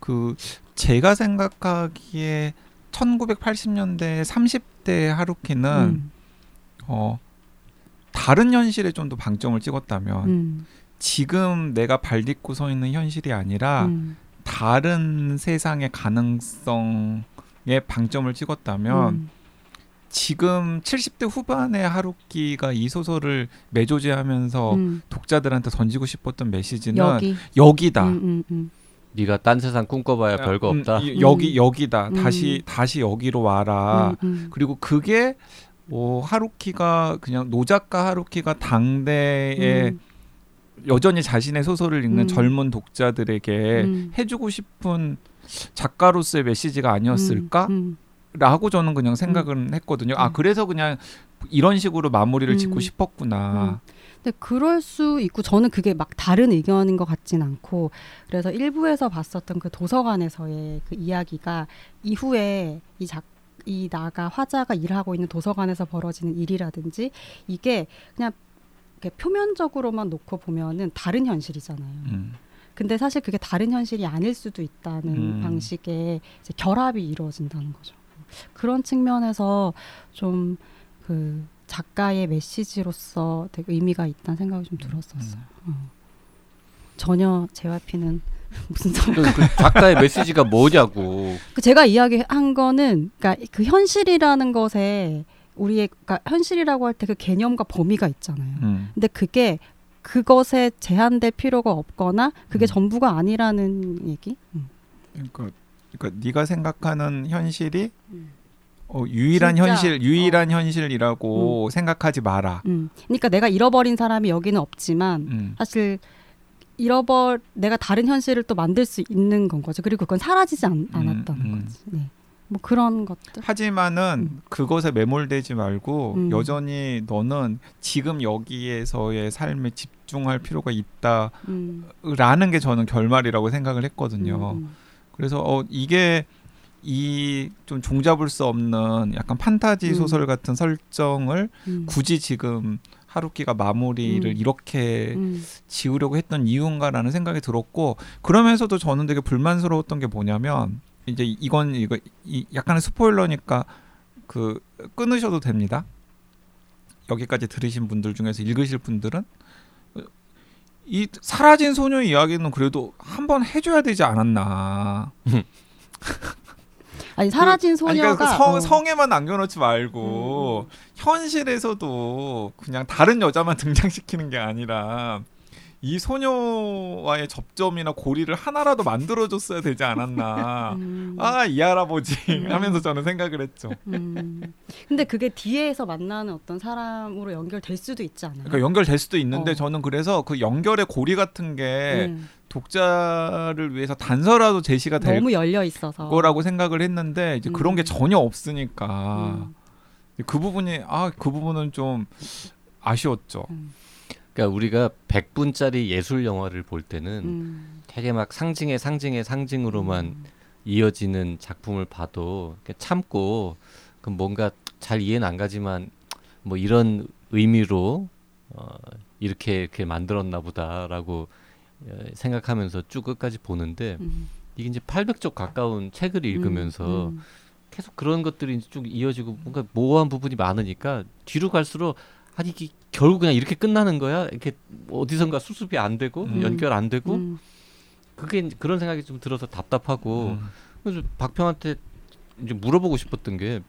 그 제가 생각하기에 1980년대 30대 하루키는 음, 어 다른 현실에 좀 더 방점을 찍었다면 음, 지금 내가 발 딛고 서 있는 현실이 아니라 음, 다른 세상의 가능성에 방점을 찍었다면 음, 지금 70대 후반의 하루키가 이 소설을 매조제하면서 음. 독자들한테 던지고 싶었던 메시지는 여기 여기다. 음, 음, 음. 네가 딴 세상 꿈꿔봐야 별거 음, 없다. 이- 여기 여기다. 음. 다시 다시 여기로 와라. 음, 음. 그리고 그게 뭐 하루키가 그냥 노작가 하루키가 당대에 음, 여전히 자신의 소설을 읽는 음. 젊은 독자들에게 음. 해주고 싶은 작가로서의 메시지가 아니었을까? 음, 라고 저는 그냥 생각을 했거든요. 아 음. 그래서 그냥 이런 식으로 마무리를 음. 짓고 싶었구나. 근데 그럴 수 있고 저는 그게 막 다른 의견인 것 같진 않고 그래서 일부에서 봤었던 그 도서관에서의 그 이야기가 이후에 이 작, 이 나가 화자가 일하고 있는 도서관에서 벌어지는 일이라든지 이게 그냥 표면적으로만 놓고 보면은 다른 현실이잖아요. 음. 근데 사실 그게 다른 현실이 아닐 수도 있다는 음. 방식의 결합이 이루어진다는 거죠. 그런 측면에서 좀 그 작가의 메시지로서 되게 의미가 있다는 생각이 좀 들었었어요. 음. 어. 전혀 JYP는 무슨 소리? 그, 그 작가의 메시지가 뭐냐고. 그 제가 이야기한 거는 그러니까 그 현실이라는 것에 우리의 그러니까 현실이라고 할 때 그 개념과 범위가 있잖아요. 음. 근데 그게 그것에 제한될 필요가 없거나 그게 음. 전부가 아니라는 얘기. 음. 그러니까, 그러니까 네가 생각하는 현실이 음. 어, 유일한 진짜, 현실, 유일한 현실이라고 생각하지 마라. 음. 그러니까 내가 잃어버린 사람이 여기는 없지만 음. 사실 잃어버 내가 다른 현실을 또 만들 수 있는 건 거죠. 그리고 그건 사라지지 않, 않았다는 음. 거지. 네. 뭐 그런 것들. 하지만은 음. 그것에 매몰되지 말고 음. 여전히 너는 지금 여기에서의 삶에 집중할 필요가 있다라는 음. 게 저는 결말이라고 생각을 했거든요. 음, 그래서 어 이게 이 좀 종잡을 수 없는 약간 판타지 음. 소설 같은 설정을 음. 굳이 지금 하루키가 마무리를 음. 이렇게 음. 지우려고 했던 이유인가라는 생각이 들었고 그러면서도 저는 되게 불만스러웠던 게 뭐냐면 이제 이건 이거 이 약간의 스포일러니까 그 끊으셔도 됩니다. 여기까지 들으신 분들 중에서 읽으실 분들은 이 사라진 소녀 이야기는 그래도 한번 해줘야 되지 않았나. 아니 사라진 아니, 소녀가 그러니까 그 성, 어. 성에만 남겨놓지 말고 현실에서도 그냥 다른 여자만 등장시키는 게 아니라 이 소녀와의 접점이나 고리를 하나라도 만들어줬어야 되지 않았나. 음. 아이 할아버지 음. 하면서 저는 생각을 했죠. 음. 근데 그게 뒤에서 만나는 어떤 사람으로 연결될 수도 있지 않아요? 그러니까 연결될 수도 있는데 어. 저는 그래서 그 연결의 고리 같은 게 음. 독자를 위해서 단서라도 제시가 될 너무 열려 있어서 거라고 생각을 했는데 이제 그런 음. 게 전혀 없으니까 음. 그 부분이 아 그 부분은 좀 아쉬웠죠. 음. 그러니까 우리가 100분짜리 예술 영화를 볼 때는 음. 되게 막 상징의 상징의 상징으로만 음. 이어지는 작품을 봐도 참고 그 뭔가 잘 이해는 안 가지만 뭐 이런 의미로 어, 이렇게 이렇게 만들었나 보다라고 어, 생각하면서 쭉 끝까지 보는데 음. 이게 이제 800쪽 가까운 책을 읽으면서 음. 계속 그런 것들이 쭉 이어지고 뭔가 모호한 부분이 많으니까 뒤로 갈수록 아니 이게 결국 그냥 이렇게 끝나는 거야 이렇게 어디선가 수습이 안 되고 음. 연결 안 되고 음. 그게 그런 생각이 좀 들어서 답답하고 음. 그래서 박평한테 이제 물어보고 싶었던 게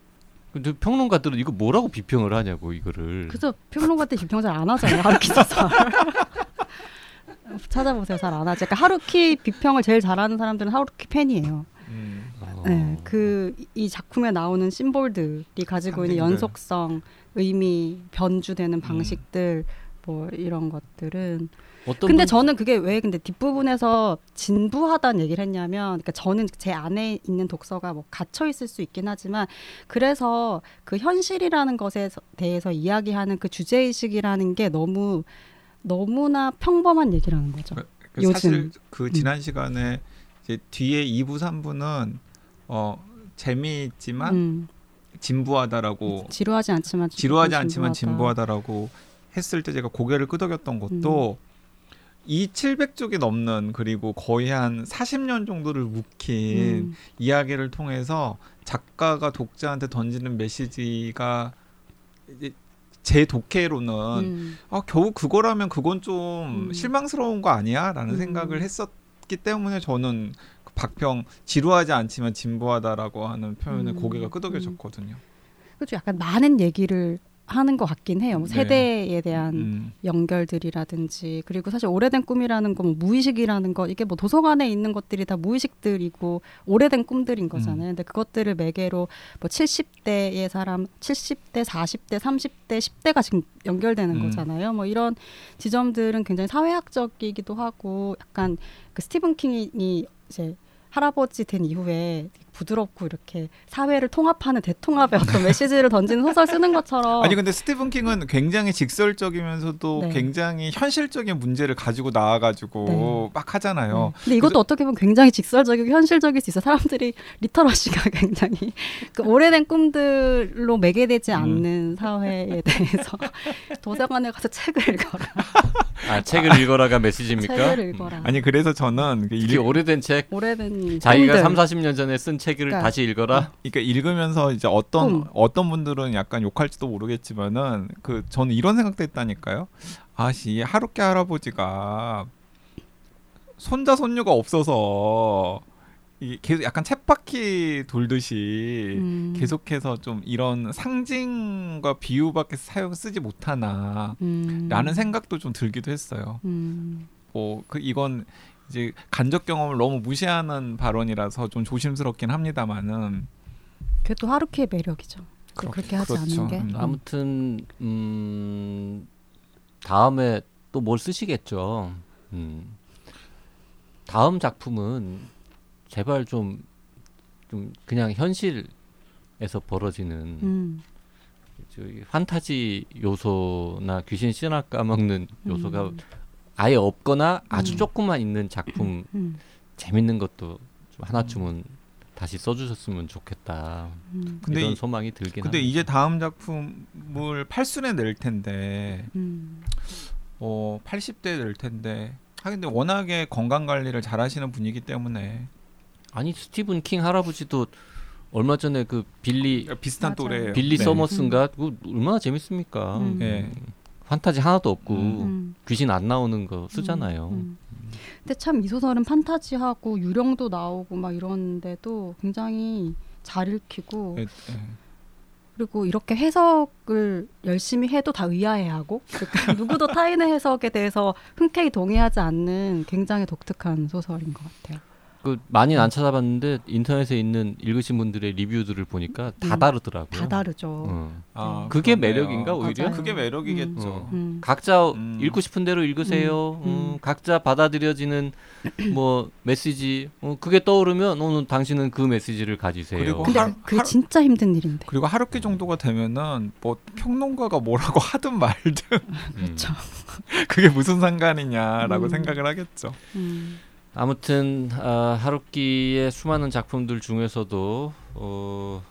근데 평론가들은 이거 뭐라고 비평을 하냐고 이거를 그래서 평론가 때 비평 잘 안 하잖아요. 하루키 소설. 찾아보세요. 잘 안 하지. 그러니까 하루키 비평을 제일 잘하는 사람들은 하루키 팬이에요. 음. 어. 네, 그이 작품에 나오는 심볼들이 가지고 있는 상징들. 연속성, 의미, 음. 변주되는 방식들 뭐 이런 것들은 어떤 근데 분- 저는 그게 왜 근데 뒷부분에서 진부하다는 얘기를 했냐면 그러니까 저는 제 안에 있는 독서가 뭐 갇혀 있을 수 있긴 하지만 그래서 그 현실이라는 것에 대해서 이야기하는 그 주제 의식이라는 게 너무 너무나 평범한 얘기라는 거죠. 그 요즘. 사실 그 음. 지난 시간에 이제 뒤에 2부 3부는 어 재미있지만 음, 진부하다라고 지루하지 않지만 지루하지 좀 않지만 진부하다. 진부하다 라고 했을 때 제가 고개를 끄덕였던 것도 이 700쪽이 넘는 그리고 거의 한 40년 정도를 묵힌 음, 이야기를 통해서 작가가 독자한테 던지는 메시지가 이제 제 독해로는 음, 아 겨우 그거라면 그건 좀 음. 실망스러운 거 아니야라는 음. 생각을 했었기 때문에 저는 그 박평 지루하지 않지만 진부하다라고 하는 표현에 음. 고개가 끄덕여졌거든요. 그렇죠. 약간 많은 얘기를 하는 것 같긴 해요. 뭐 네. 세대에 대한 음. 연결들이라든지 그리고 사실 오래된 꿈이라는 건 뭐 무의식이라는 거 이게 뭐 도서관에 있는 것들이 다 무의식들이고 오래된 꿈들인 거잖아요. 근데 그것들을 매개로 뭐 70대의 사람, 70대, 40대, 30대, 10대가 지금 연결되는 음. 거잖아요. 뭐 이런 지점들은 굉장히 사회학적이기도 하고 약간 그 스티븐 킹이 이제 할아버지 된 이후에 부드럽고 이렇게 사회를 통합하는 대통합의 어떤 메시지를 던지는 소설 쓰는 것처럼 아니 근데 스티븐 킹은 굉장히 직설적이면서도 네. 굉장히 현실적인 문제를 가지고 나와가지고 네. 막 하잖아요. 네. 근데 이것도 어떻게 보면 굉장히 직설적이고 현실적일 수 있어. 요 사람들이 리터러시가 굉장히 그 오래된 꿈들로 매개되지 음. 않는 사회에 대해서 도서관에 가서 책을 읽어라. 아 책을 읽어라가 메시지입니까? 책을 읽어라. 아니 그래서 저는 그 특히 일, 오래된 책 오래된 자기가 꿈들. 3, 40년 전에 쓴 책을 그러니까. 다시 읽어라. 그러니까 읽으면서 이제 어떤 꿈. 어떤 분들은 약간 욕할지도 모르겠지만은 그 저는 이런 생각도 했다니까요. 아씨 하루키 할아버지가 손자 손녀가 없어서 이 계속 약간 쳇바퀴 돌듯이 음. 계속해서 좀 이런 상징과 비유밖에 사용 쓰지 못하나 음. 라는 생각도 좀 들기도 했어요. 음. 뭐그 이건 이제 간접 경험을 너무 무시하는 발언이라서 좀 조심스럽긴 합니다만은 그게 또 하루키의 매력이죠. 또 그렇- 그렇게 하지 그렇죠. 않는 게. 음. 아무튼 음, 다음에 또 뭘 쓰시겠죠. 음. 다음 작품은 제발 좀, 좀 그냥 현실에서 벌어지는 음. 저기 판타지 요소나 귀신 신화 까먹는 요소가 음. 아예 없거나 아주 음. 조금만 있는 작품 음. 재밌는 것도 좀 하나쯤은 다시 써주셨으면 좋겠다. 음. 근데 이런 이- 소망이 들긴 근데 합니다. 이제 다음 작품을 8순에 낼 텐데 음. 어 80대 낼 텐데 아 근데 워낙에 건강 관리를 잘 하시는 분이기 때문에 아니 스티븐 킹 할아버지도 얼마 전에 그 빌리 비슷한. 또래예요. 빌리 네. 서머스인가 그거 얼마나 재밌습니까? 음. 예. 판타지 하나도 없고 음. 음. 귀신 안 나오는 거 쓰잖아요. 음. 근데 참 이 소설은 판타지하고 유령도 나오고 막 이런데도 굉장히 잘 읽히고 예, 예. 그리고 이렇게 해석을 열심히 해도 다 의아해하고 그러니까 누구도 타인의 해석에 대해서 흔쾌히 동의하지 않는 굉장히 독특한 소설인 것 같아요. 그 많이는 안 찾아봤는데 인터넷에 있는 읽으신 분들의 리뷰들을 보니까 다 음, 다르더라고요. 다 다르죠. 어. 아, 그게 그러네요. 매력인가 오히려? 맞아요. 그게 매력이겠죠. 음. 음. 각자 음. 읽고 싶은 대로 읽으세요. 음, 음, 음. 각자 받아들여지는 뭐 메시지 어, 그게 떠오르면 오늘 당신은 그 메시지를 가지세요. 그리고 근데 하- 그게 하- 진짜 힘든 일인데. 그리고 하루키 정도가 되면은 뭐 평론가가 뭐라고 하든 말든 음. 그렇죠. 그게 무슨 상관이냐라고 음. 생각을 하겠죠. 음. 아무튼 아, 하루키의 수많은 작품들 중에서도 어,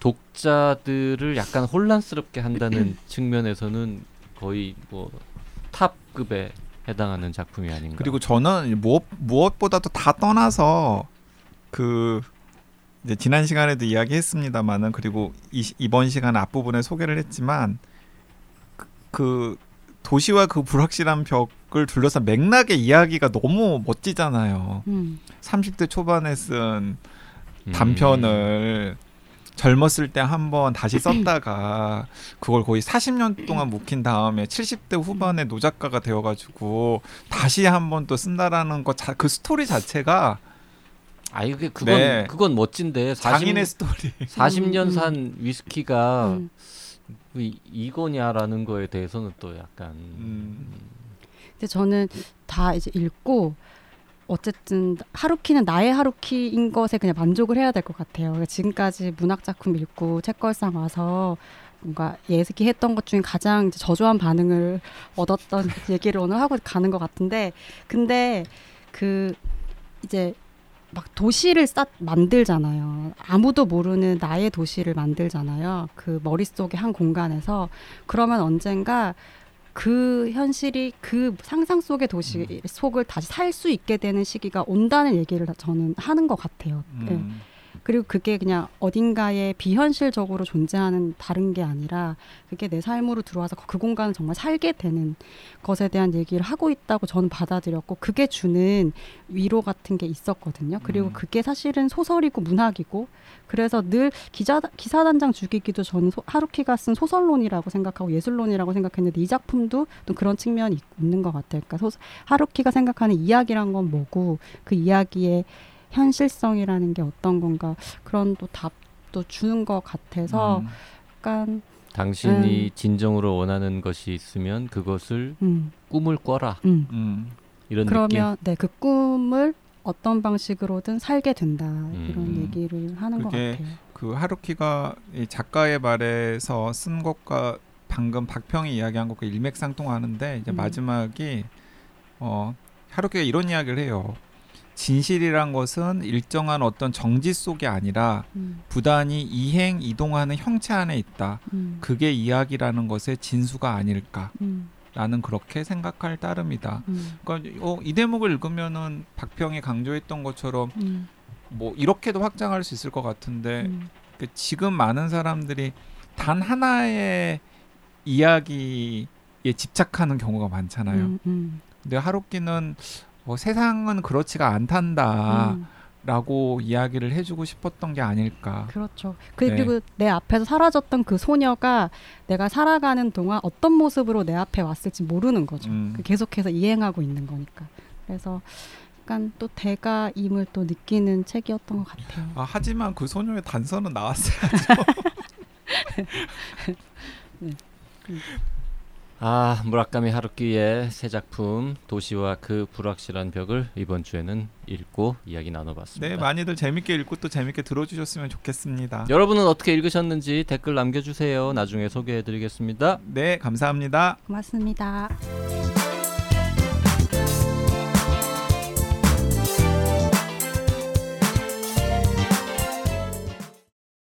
독자들을 약간 혼란스럽게 한다는 측면에서는 거의 뭐 탑급에 해당하는 작품이 아닌가. 그리고 저는 무엇 무엇보다도 다 떠나서 그 이제 지난 시간에도 이야기했습니다만은 그리고 이, 시- 이번 시간 앞부분에 소개를 했지만 그, 그 도시와 그 불확실한 벽을 둘러싼 맥락의 이야기가 너무 멋지잖아요. 음. 30대 초반에 쓴 음. 단편을 젊었을 때 한번 다시 썼다가 그걸 거의 40년 동안 묵힌 다음에 70대 후반에 노작가가 되어가지고 다시 한번 또 쓴다라는 것 그 스토리 자체가 아 이게 그건 네. 그건 멋진데 40, 장인의 스토리. 40년 음, 산 위스키가 음. 이, 이거냐라는 거에 대해서는 또 약간 음. 근데 저는 다 이제 읽고 어쨌든 하루키는 나의 하루키인 것에 그냥 만족을 해야 될 것 같아요. 그러니까 지금까지 문학 작품 읽고 책걸상 와서 뭔가 예습기했던 것 중에 가장 저조한 반응을 얻었던 얘기를 오늘 하고 가는 것 같은데 근데 그 이제 막 도시를 쌓 만들잖아요. 아무도 모르는 나의 도시를 만들잖아요. 그 머릿속의 한 공간에서 그러면 언젠가 그 현실이 그 상상 속의 도시 속을 다시 살 수 있게 되는 시기가 온다는 얘기를 저는 하는 것 같아요. 예. 음. 그리고 그게 그냥 어딘가에 비현실적으로 존재하는 다른 게 아니라 그게 내 삶으로 들어와서 그 공간을 정말 살게 되는 것에 대한 얘기를 하고 있다고 저는 받아들였고 그게 주는 위로 같은 게 있었거든요. 그리고 음. 그게 사실은 소설이고 문학이고 그래서 늘 기자 기사 단장 죽이기도 저는 소, 하루키가 쓴 소설론이라고 생각하고 예술론이라고 생각했는데 이 작품도 또 그런 측면이 있- 있는 것 같아요. 그러니까 소, 하루키가 생각하는 이야기란 건 뭐고 그 이야기의 현실성이라는 게 어떤 건가 그런 또 답도 주는 것 같아서 음. 약간 당신이 진정으로 원하는 것이 있으면 그것을 음, 꿈을 꿔라 음. 음. 이런 느낌. 그러면 네 그 꿈을 어떤 방식으로든 살게 된다 음. 이런 얘기를 하는 것 그게 같아요. 그 하루키가 이 작가의 말에서 쓴 것과 방금 박평이 이야기한 것과 일맥상통하는데 이제 음. 마지막이 어 하루키가 이런 이야기를 해요. 진실이란 것은 일정한 어떤 정지 속이 아니라 음, 부단히 이행 이동하는 형체 안에 있다. 음, 그게 이야기라는 것의 진수가 아닐까. 음, 라는 그렇게 생각할 따름이다. 음, 그러니까 어, 이 대목을 읽으면은 박평이 강조했던 것처럼 음, 뭐 이렇게도 확장할 수 있을 것 같은데 음, 그 지금 많은 사람들이 단 하나의 이야기에 집착하는 경우가 많잖아요. 근데 하루키는 어, 세상은 그렇지가 않단다라고 음, 이야기를 해주고 싶었던 게 아닐까. 그렇죠. 그- 네. 그리고 내 앞에서 사라졌던 그 소녀가 내가 살아가는 동안 어떤 모습으로 내 앞에 왔을지 모르는 거죠. 음. 그 계속해서 이행하고 있는 거니까. 그래서 약간 또 대가임을 또 느끼는 책이었던 것 같아요. 아, 하지만 그 소녀의 단서는 나왔어요. 아 무라카미 하루키의 새 작품 도시와 그 불확실한 벽을 이번 주에는 읽고 이야기 나눠봤습니다. 네, 많이들 재밌게 읽고 또 재밌게 들어주셨으면 좋겠습니다. 여러분은 어떻게 읽으셨는지 댓글 남겨주세요. 나중에 소개해드리겠습니다. 네, 감사합니다. 고맙습니다.